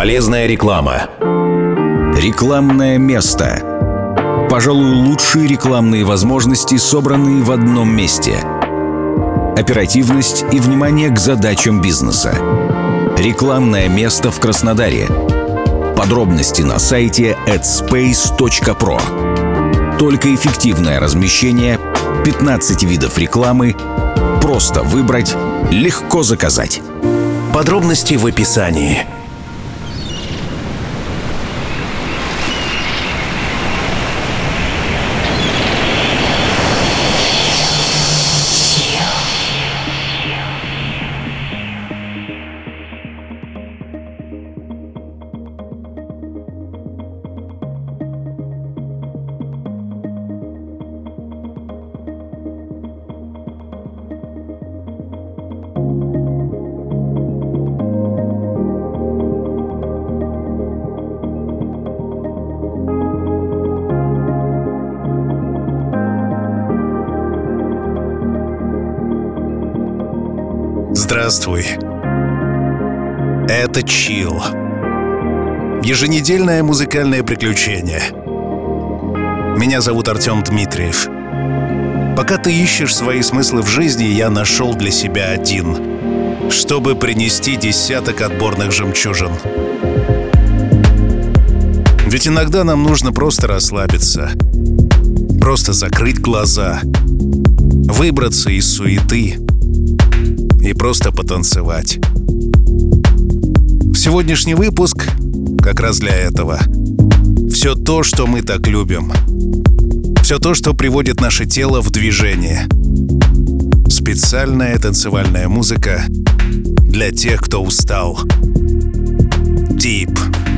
Полезная реклама. Рекламное место. Пожалуй, лучшие рекламные возможности, собранные в одном месте. Оперативность и внимание к задачам бизнеса. Рекламное место в Краснодаре. Подробности на сайте adspace.pro. Только эффективное размещение, 15 видов рекламы, просто выбрать, легко заказать. Подробности в описании. Еженедельное музыкальное приключение. Меня зовут Артем Дмитриев. Пока ты ищешь свои смыслы в жизни, я нашел для себя один, чтобы принести десяток отборных жемчужин. Ведь иногда нам нужно просто расслабиться, просто закрыть глаза, выбраться из суеты — и просто потанцевать. Сегодняшний выпуск раз для этого. Все то, что мы так любим. Все то, что приводит наше тело в движение. Специальная танцевальная музыка для тех, кто устал. Deep.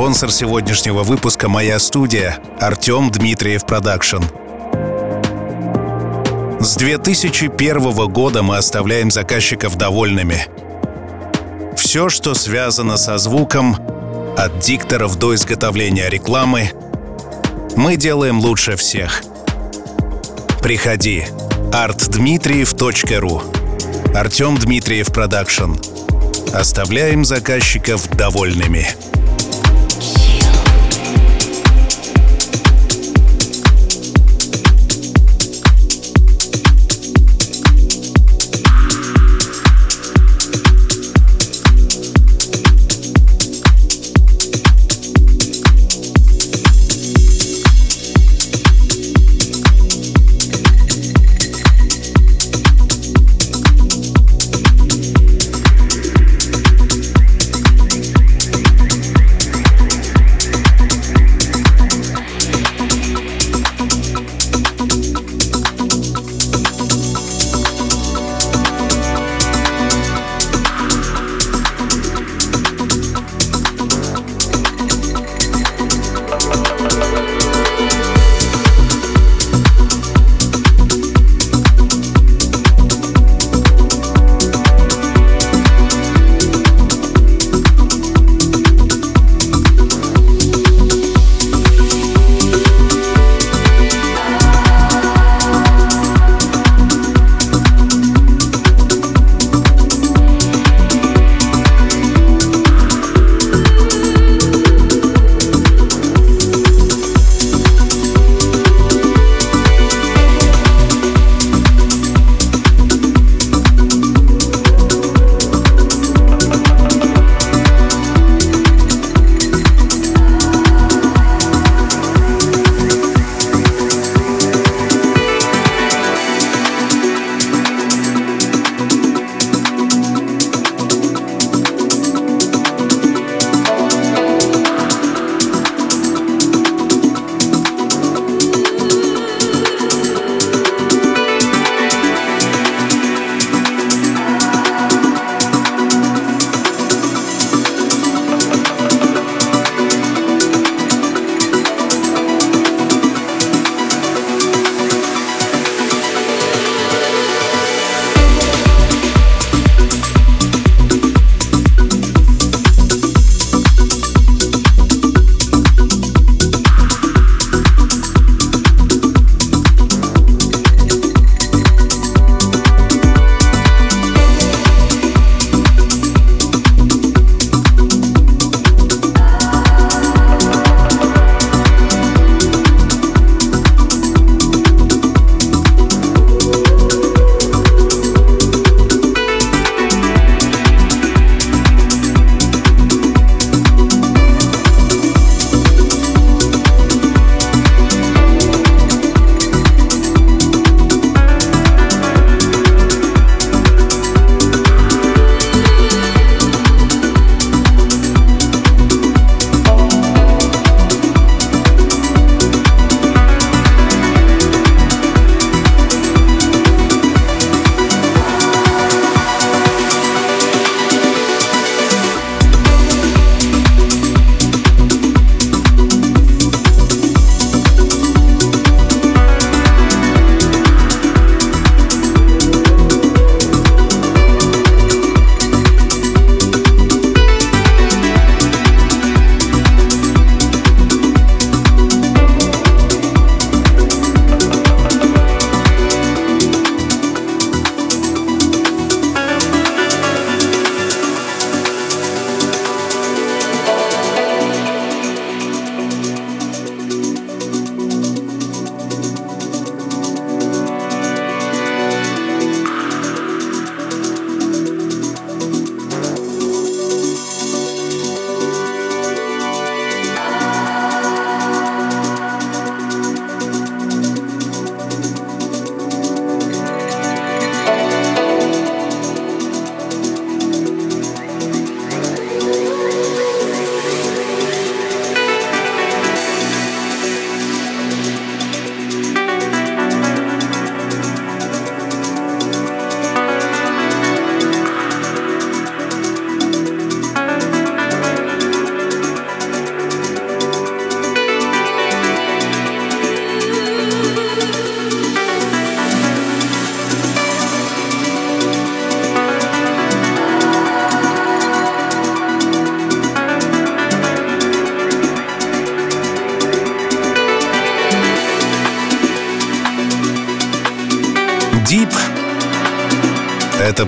Спонсор сегодняшнего выпуска — моя студия Артем Дмитриев Production. С 2001 года мы оставляем заказчиков довольными. Все, что связано со звуком, от дикторов до изготовления рекламы, мы делаем лучше всех. Приходи. artdmitriev.ru Артем Дмитриев Production. Оставляем заказчиков довольными.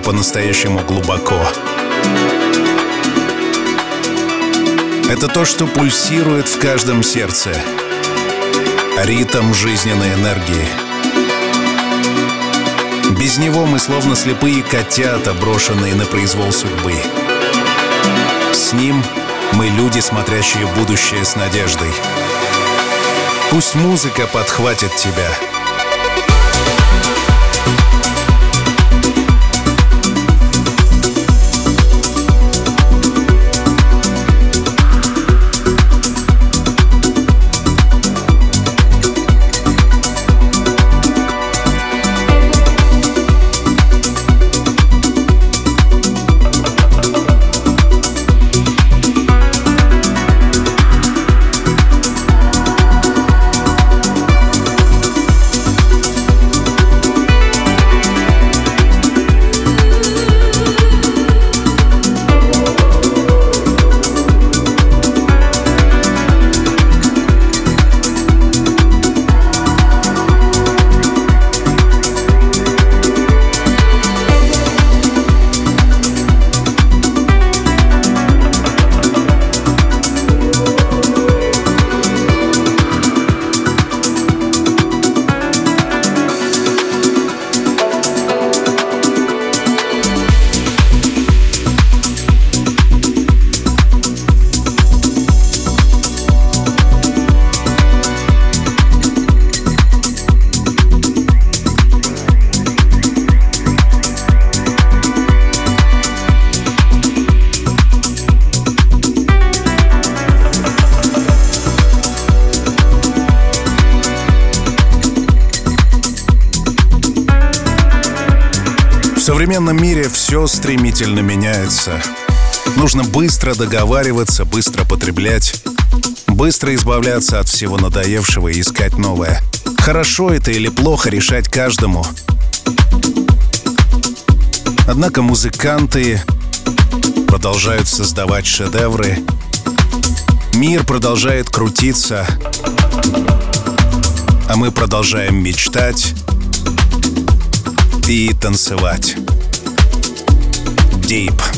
По-настоящему глубоко. Это то, что пульсирует в каждом сердце. Ритм жизненной энергии. Без него мы словно слепые котята, брошенные на произвол судьбы. С ним мы люди, смотрящие будущее с надеждой. Пусть музыка подхватит тебя — меняется. Нужно быстро договариваться, быстро потреблять, быстро избавляться от всего надоевшего и искать новое. Хорошо это или плохо решать каждому. Однако музыканты продолжают создавать шедевры. Мир продолжает крутиться, а мы продолжаем мечтать и танцевать. Deep.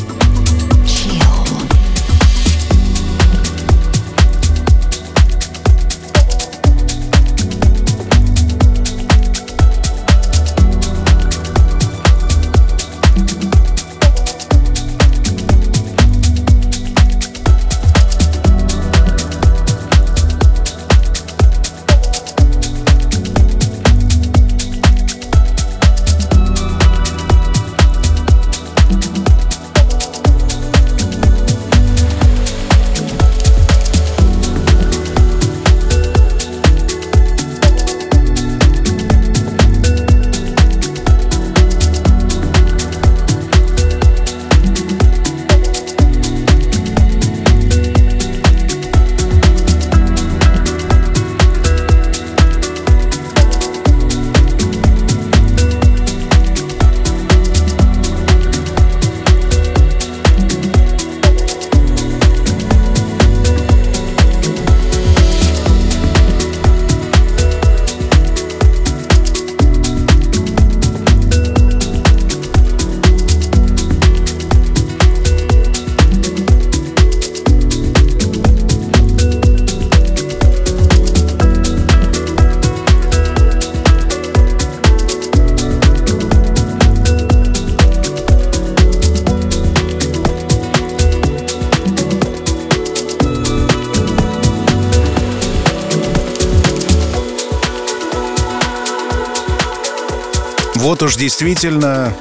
Действительно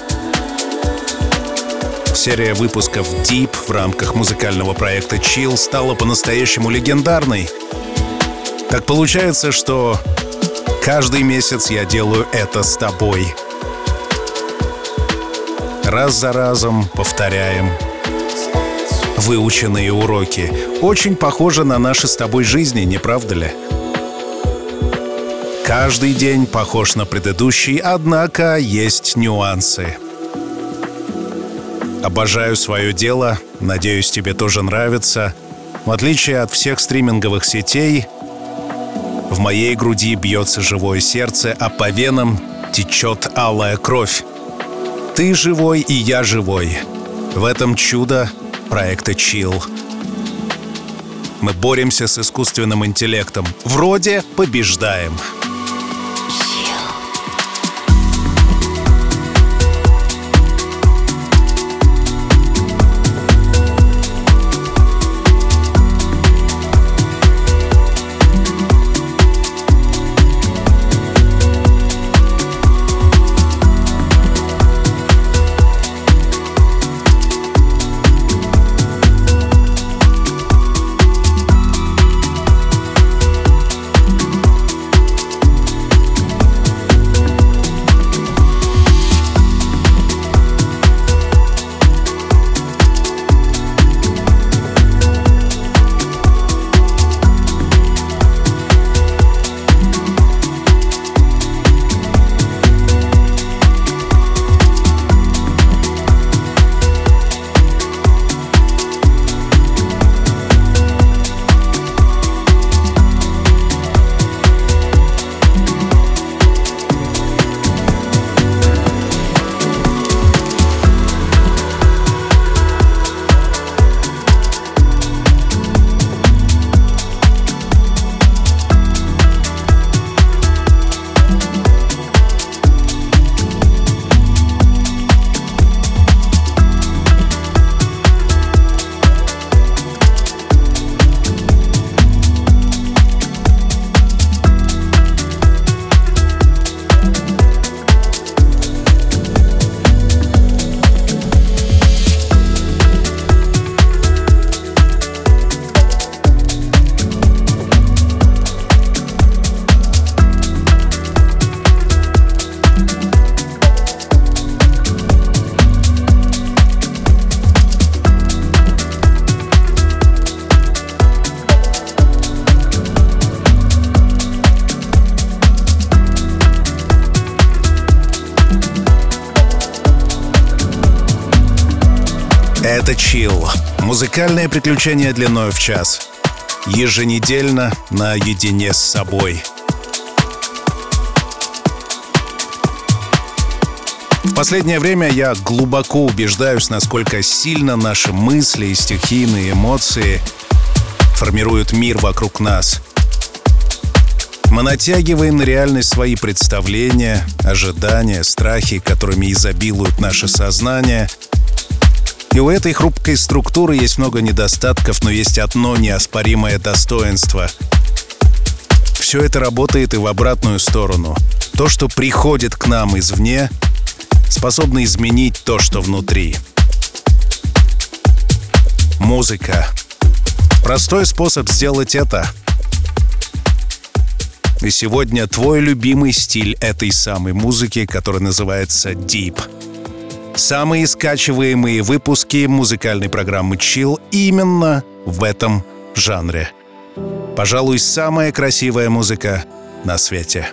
серия выпусков Deep в рамках музыкального проекта Chill стала по-настоящему легендарной. Так получается, что каждый месяц я делаю это с тобой. Раз за разом повторяем выученные уроки. Очень похоже на наши с тобой жизни, не правда ли? Каждый день похож на предыдущий, однако есть нюансы. Обожаю свое дело, надеюсь, тебе тоже нравится. В отличие от всех стриминговых сетей, в моей груди бьется живое сердце, а по венам течет алая кровь. Ты живой, и я живой. В этом чудо проекта Chill. Мы боремся с искусственным интеллектом. Вроде побеждаем. Музыкальное приключение длиной в час. Еженедельно наедине с собой. В последнее время я глубоко убеждаюсь, насколько сильно наши мысли и стихийные эмоции формируют мир вокруг нас. Мы натягиваем на реальность свои представления, ожидания, страхи, которыми изобилует наше сознание — и у этой хрупкой структуры есть много недостатков, но есть одно неоспоримое достоинство. Все это работает и в обратную сторону. То, что приходит к нам извне, способно изменить то, что внутри. Музыка. Простой способ сделать это. И сегодня твой любимый стиль этой самой музыки, который называется Deep — Самые скачиваемые выпуски музыкальной программы Chill именно в этом жанре. Пожалуй, самая красивая музыка на свете.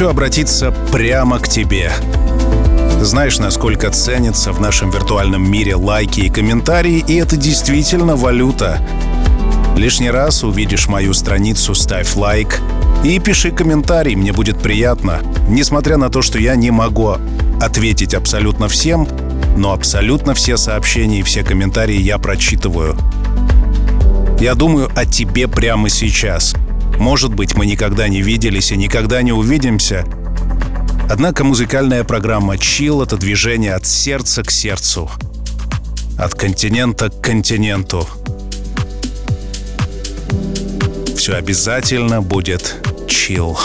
Хочу обратиться прямо к тебе. Знаешь, насколько ценятся в нашем виртуальном мире лайки и комментарии, и это действительно валюта. Лишний раз увидишь мою страницу, ставь лайк и пиши комментарий, мне будет приятно. Несмотря на то, что я не могу ответить абсолютно всем, но абсолютно все сообщения и все комментарии я прочитываю. Я думаю о тебе прямо сейчас. Может быть, мы никогда не виделись и никогда не увидимся. Однако музыкальная программа «Чил» — это движение от сердца к сердцу. От континента к континенту. Все обязательно будет чил.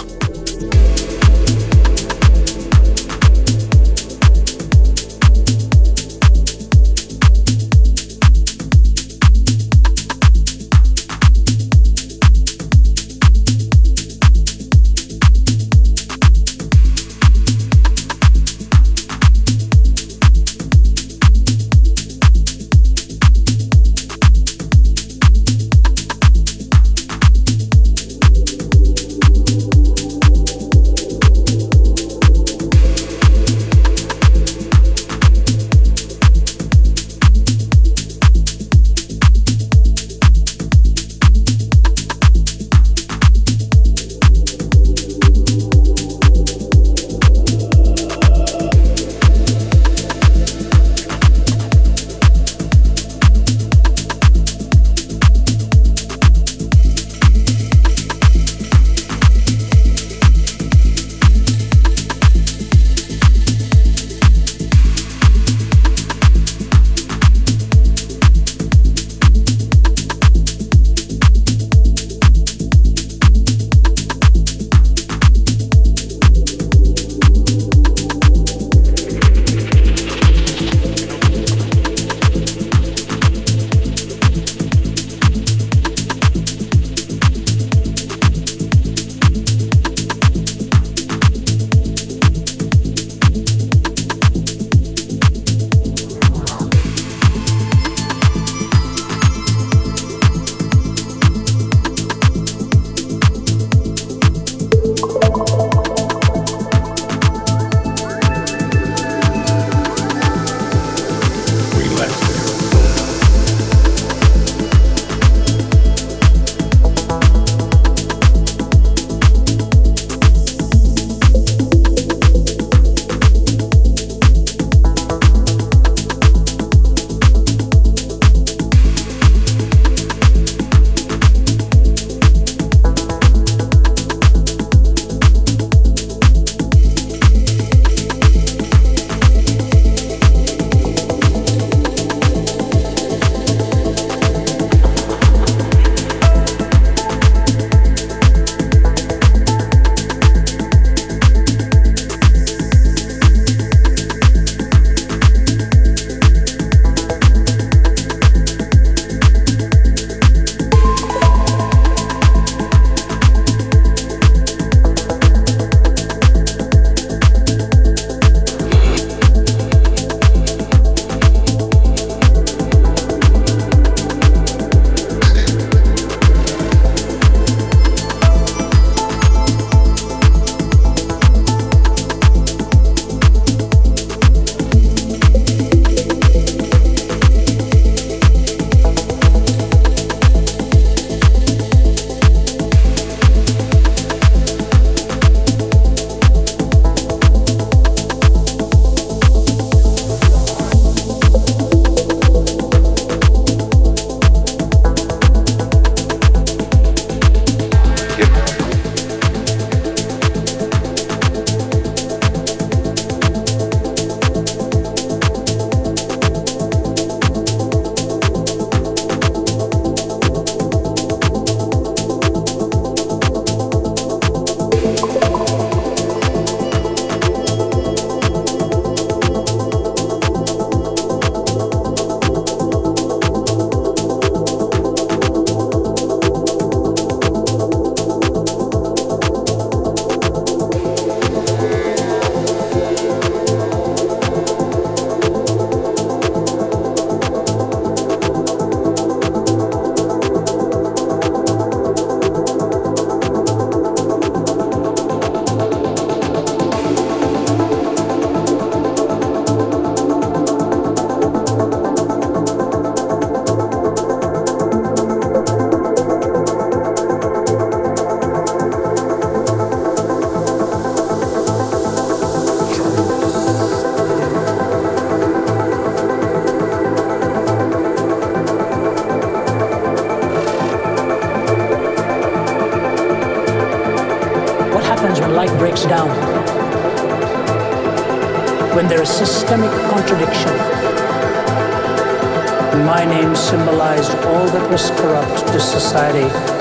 Was corrupt to society.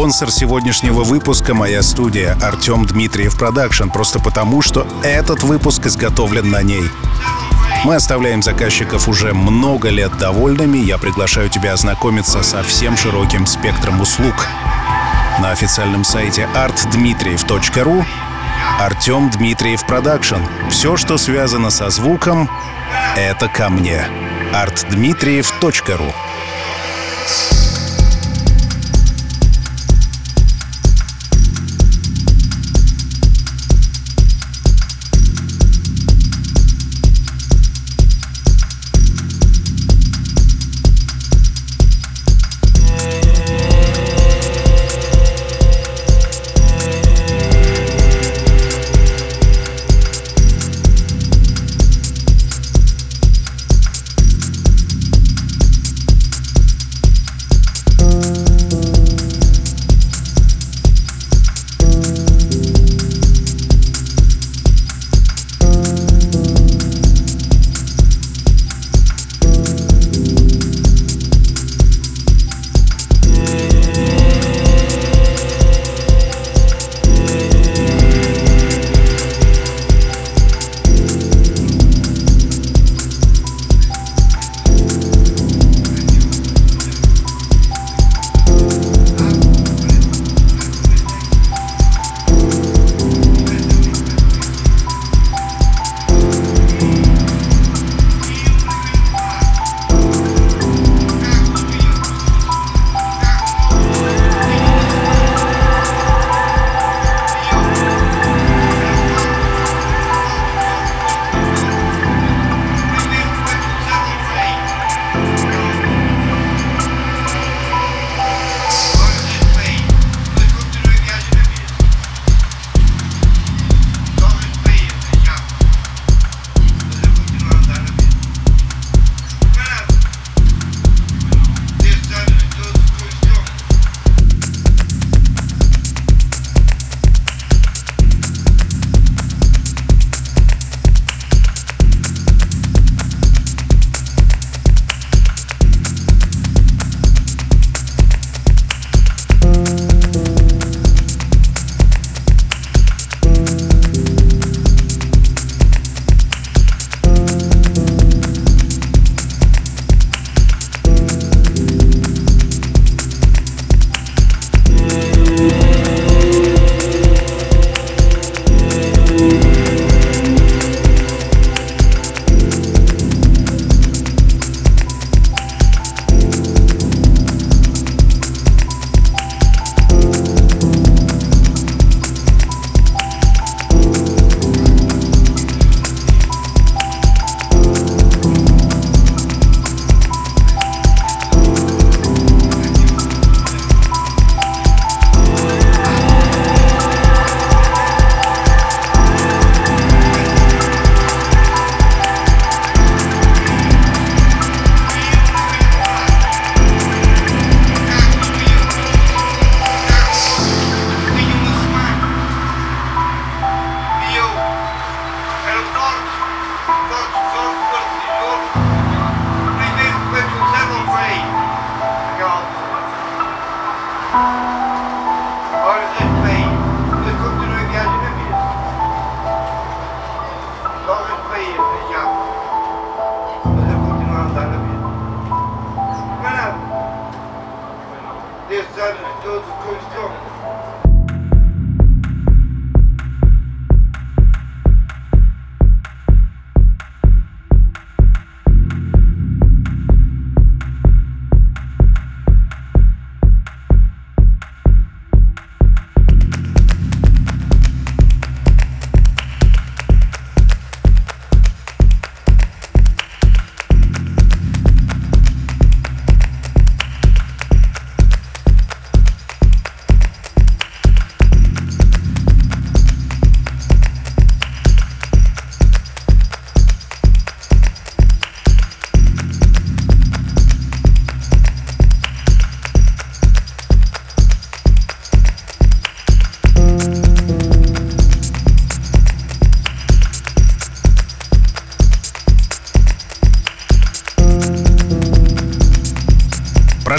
Спонсор сегодняшнего выпуска — моя студия Артем Дмитриев Продакшн, просто потому, что этот выпуск изготовлен на ней. Мы оставляем заказчиков уже много лет довольными. Я приглашаю тебя ознакомиться со всем широким спектром услуг. На официальном сайте artdmitriev.ru Артем Дмитриев Продакшн. Все, что связано со звуком, это ко мне. artdmitriev.ru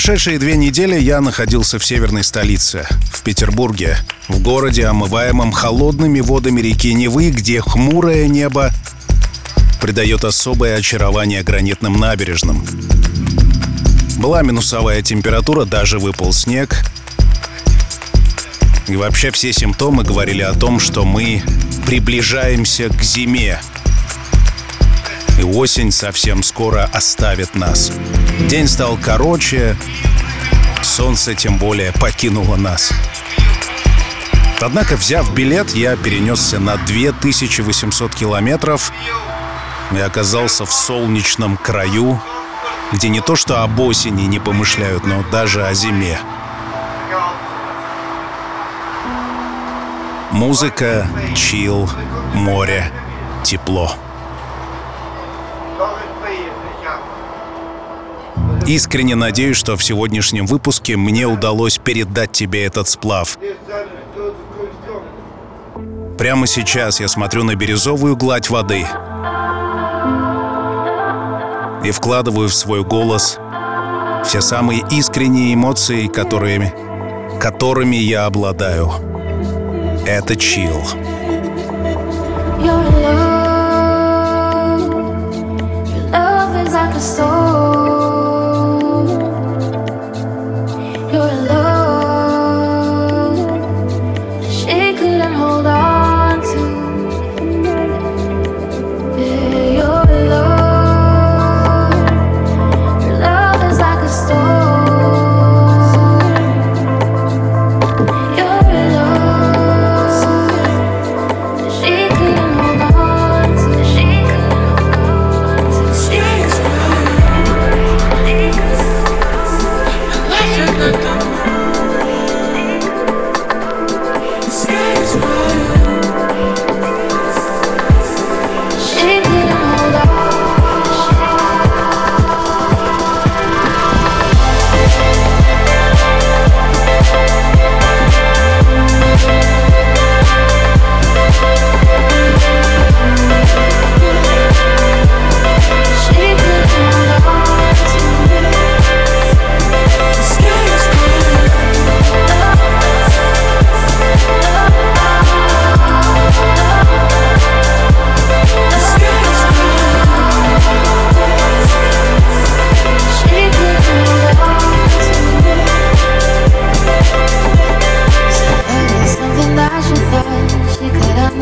прошедшие две недели я находился в северной столице, в Петербурге, в городе, омываемом холодными водами реки Невы, где хмурое небо придает особое очарование гранитным набережным. Была минусовая температура, даже выпал снег. И вообще все симптомы говорили о том, что мы приближаемся к зиме. И осень совсем скоро оставит нас. День стал короче, солнце тем более покинуло нас. Однако, взяв билет, я перенесся на 2800 километров и оказался в солнечном краю, где не то что об осени не помышляют, но даже о зиме. Музыка, чил, море, тепло. Искренне надеюсь, что в сегодняшнем выпуске мне удалось передать тебе этот сплав. Прямо сейчас я смотрю на бирюзовую гладь воды и вкладываю в свой голос все самые искренние эмоции, которыми, которыми я обладаю. Это чил. Your love, your love is like a soul.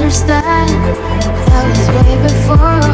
Could understand. That was way before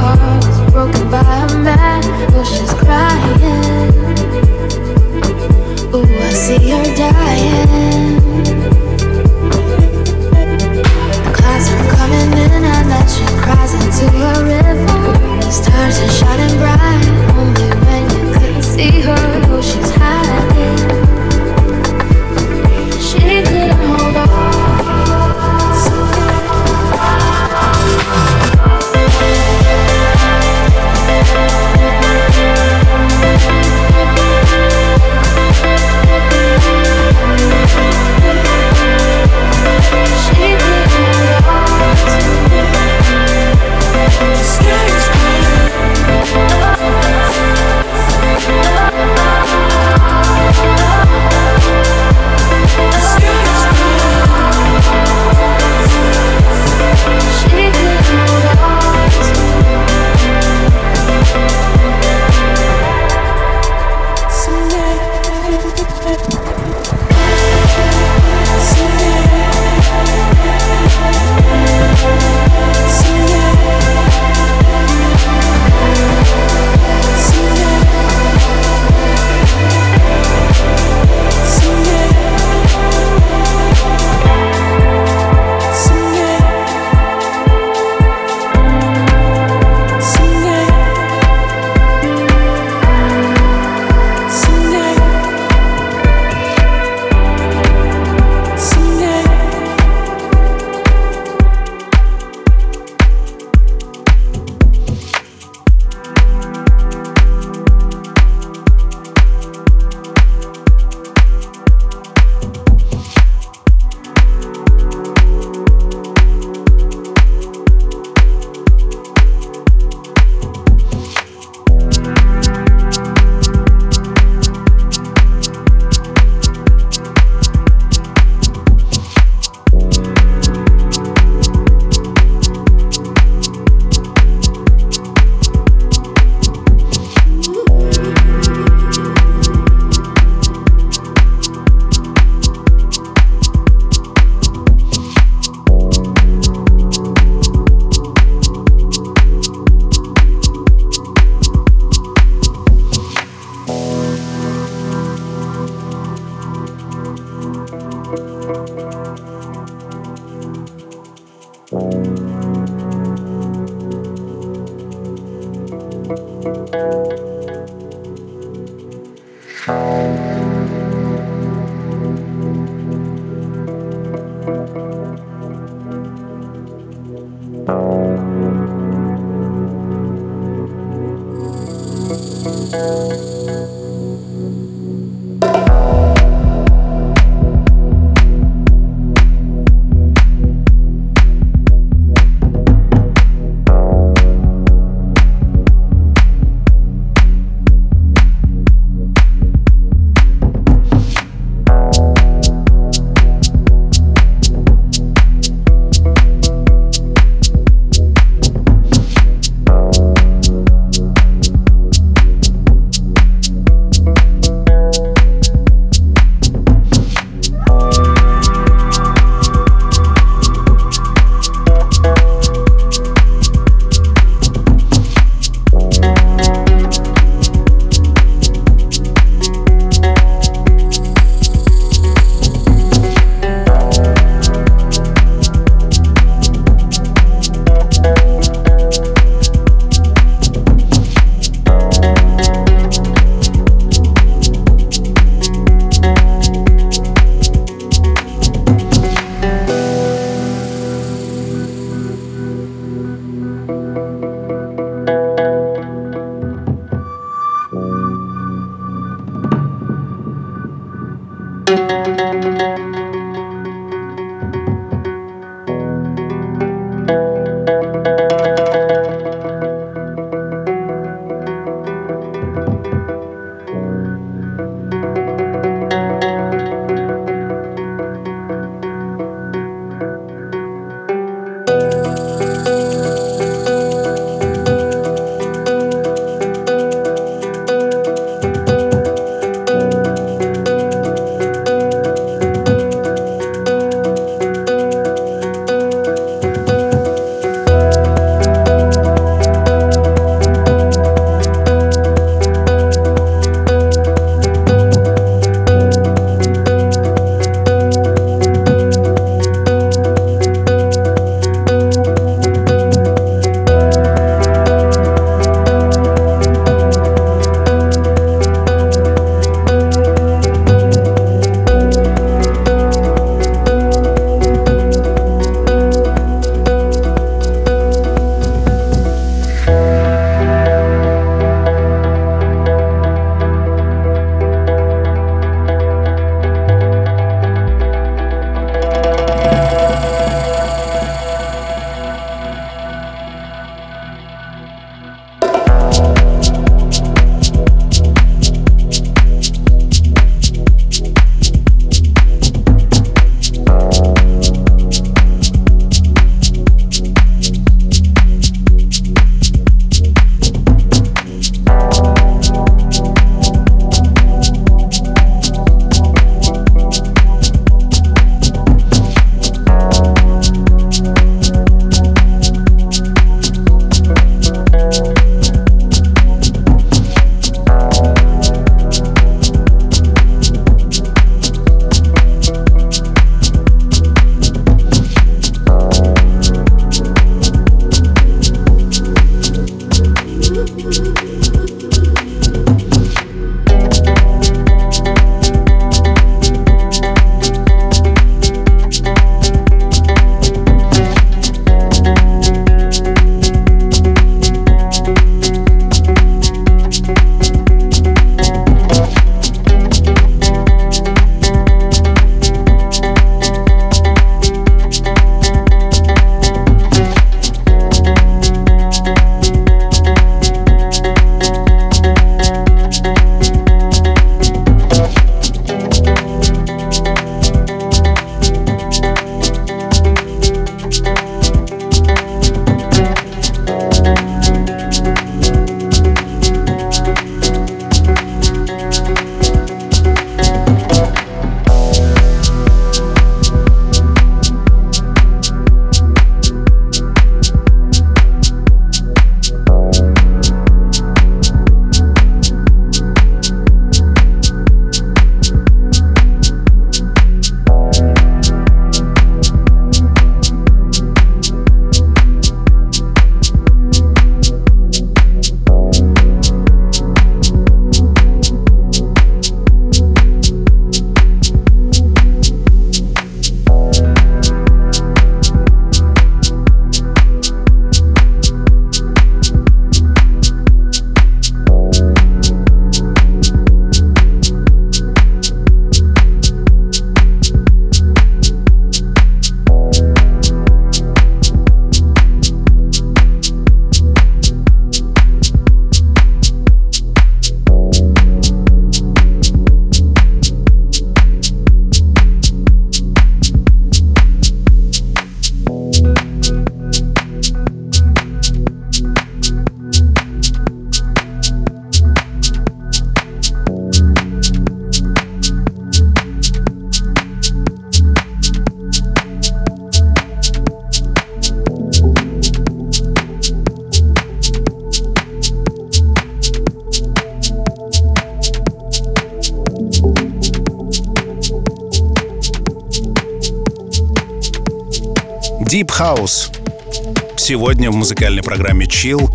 музыкальной программе Chill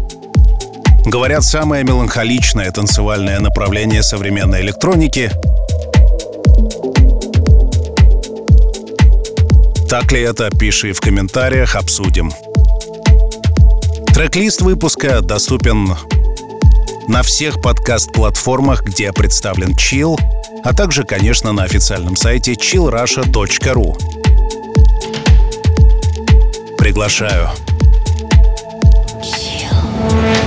говорят самое меланхоличное танцевальное направление современной электроники. Так ли это, пиши в комментариях, обсудим. Трек-лист выпуска доступен на всех подкаст-платформах, где представлен Chill, а также, конечно, на официальном сайте chillrusha.ru. Приглашаю. Yeah.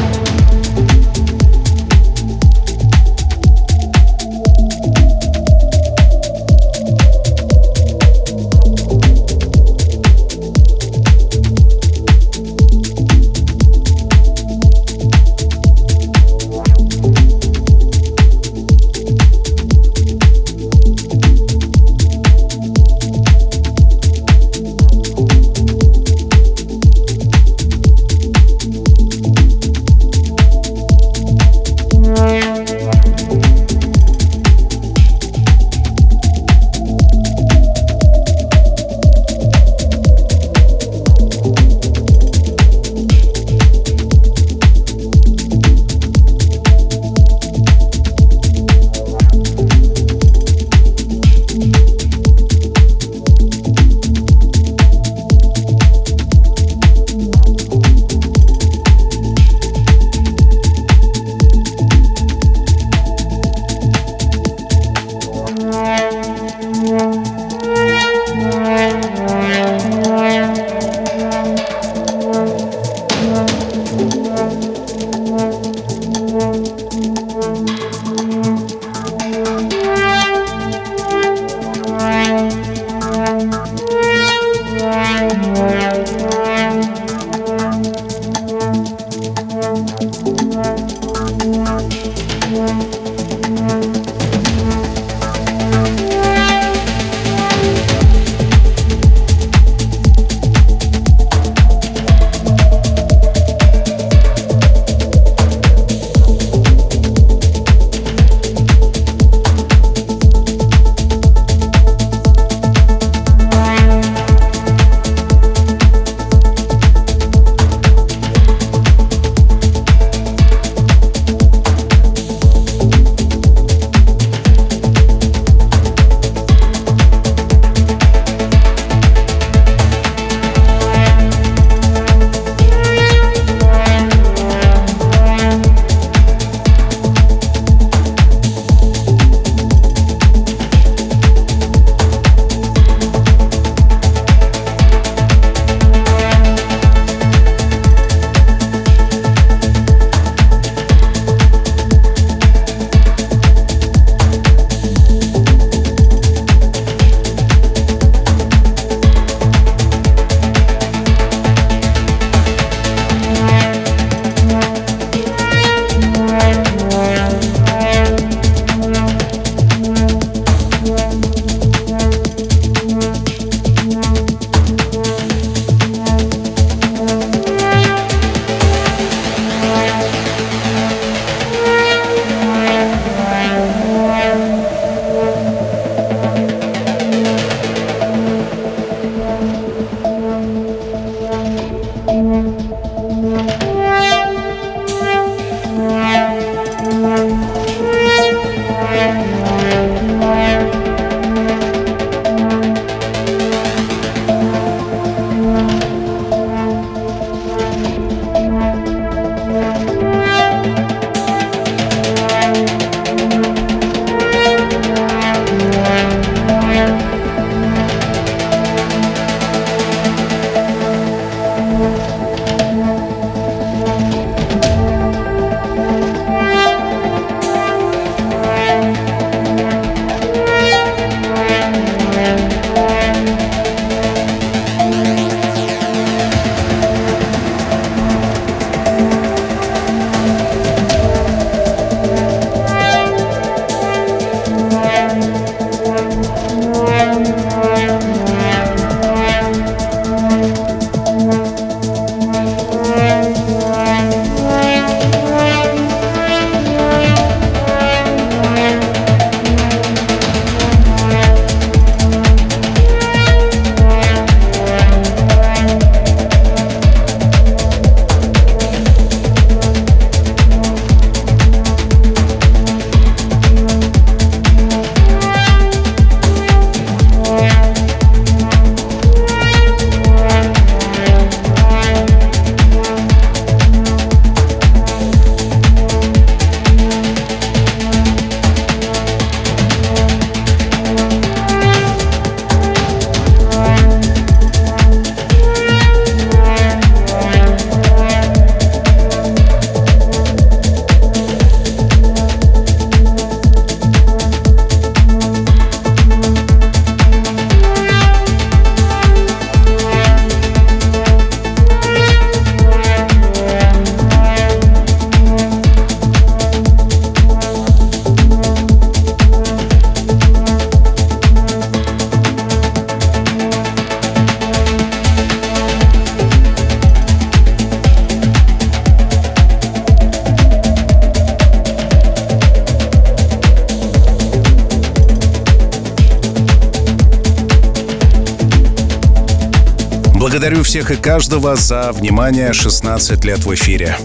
Благодарю всех и каждого за внимание 16 лет в эфире.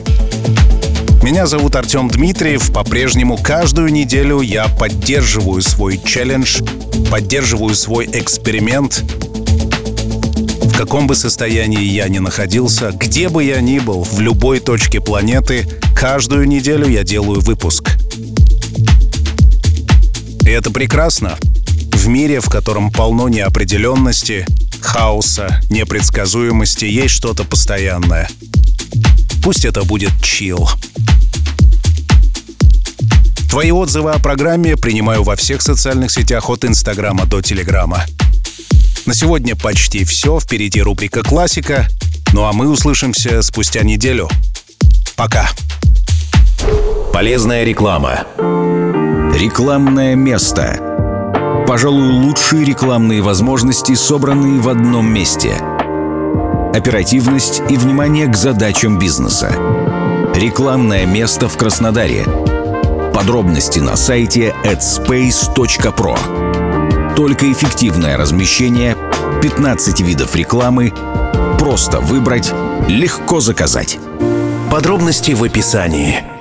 Меня зовут Артем Дмитриев. По-прежнему каждую неделю я поддерживаю свой челлендж, поддерживаю свой эксперимент. В каком бы состоянии я ни находился, где бы я ни был, в любой точке планеты, каждую неделю я делаю выпуск. И это прекрасно. В мире, в котором полно неопределенности, хаоса, непредсказуемости, есть что-то постоянное. Пусть это будет чил. Твои отзывы о программе принимаю во всех социальных сетях от Инстаграма до Телеграма. На сегодня почти все. Впереди рубрика «Классика». Ну а мы услышимся спустя неделю. Пока. Полезная реклама. Рекламное место. Пожалуй, лучшие рекламные возможности, собранные в одном месте. Оперативность и внимание к задачам бизнеса. Рекламное место в Краснодаре. Подробности на сайте adspace.pro. Только эффективное размещение, 15 видов рекламы, просто выбрать, легко заказать. Подробности в описании.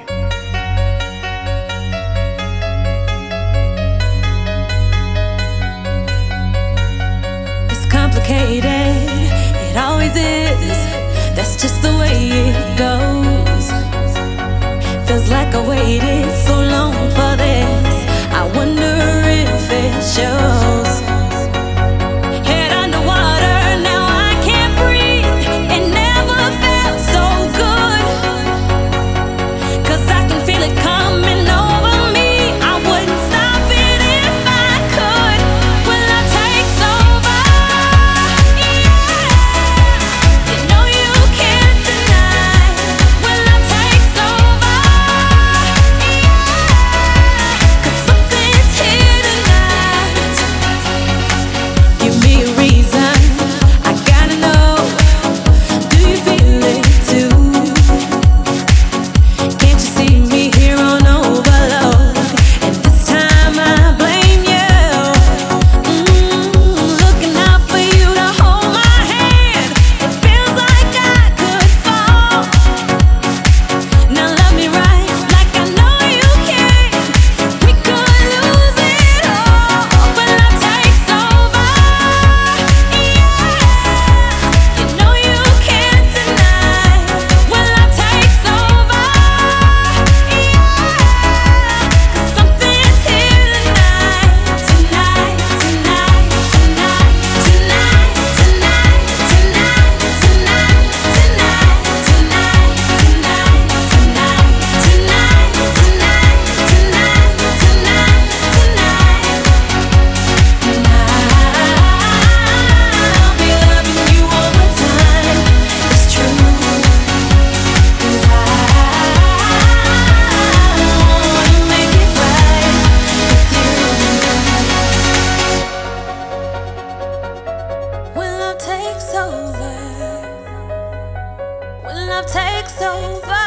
Like I waited So over.